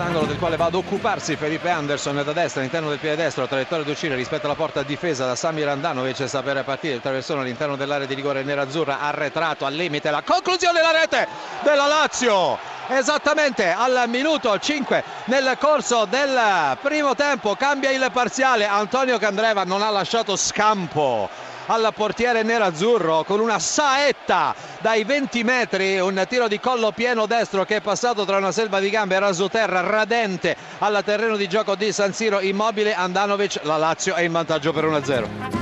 angolo del quale va ad occuparsi Felipe Anderson da destra all'interno del piede destro, traiettoria d'uscita rispetto alla porta difesa da Samir Andanovic sta per partire il traversone all'interno dell'area di rigore nerazzurra arretrato al limite la conclusione della rete della Lazio! Esattamente al minuto 5 nel corso del primo tempo cambia il parziale Antonio Candreva non ha lasciato scampo al portiere nerazzurro con una saetta dai 20 metri, un tiro di collo pieno destro che è passato tra una selva di gambe rasoterra radente al terreno di gioco di San Siro immobile Andanovic, la Lazio è in vantaggio per 1-0.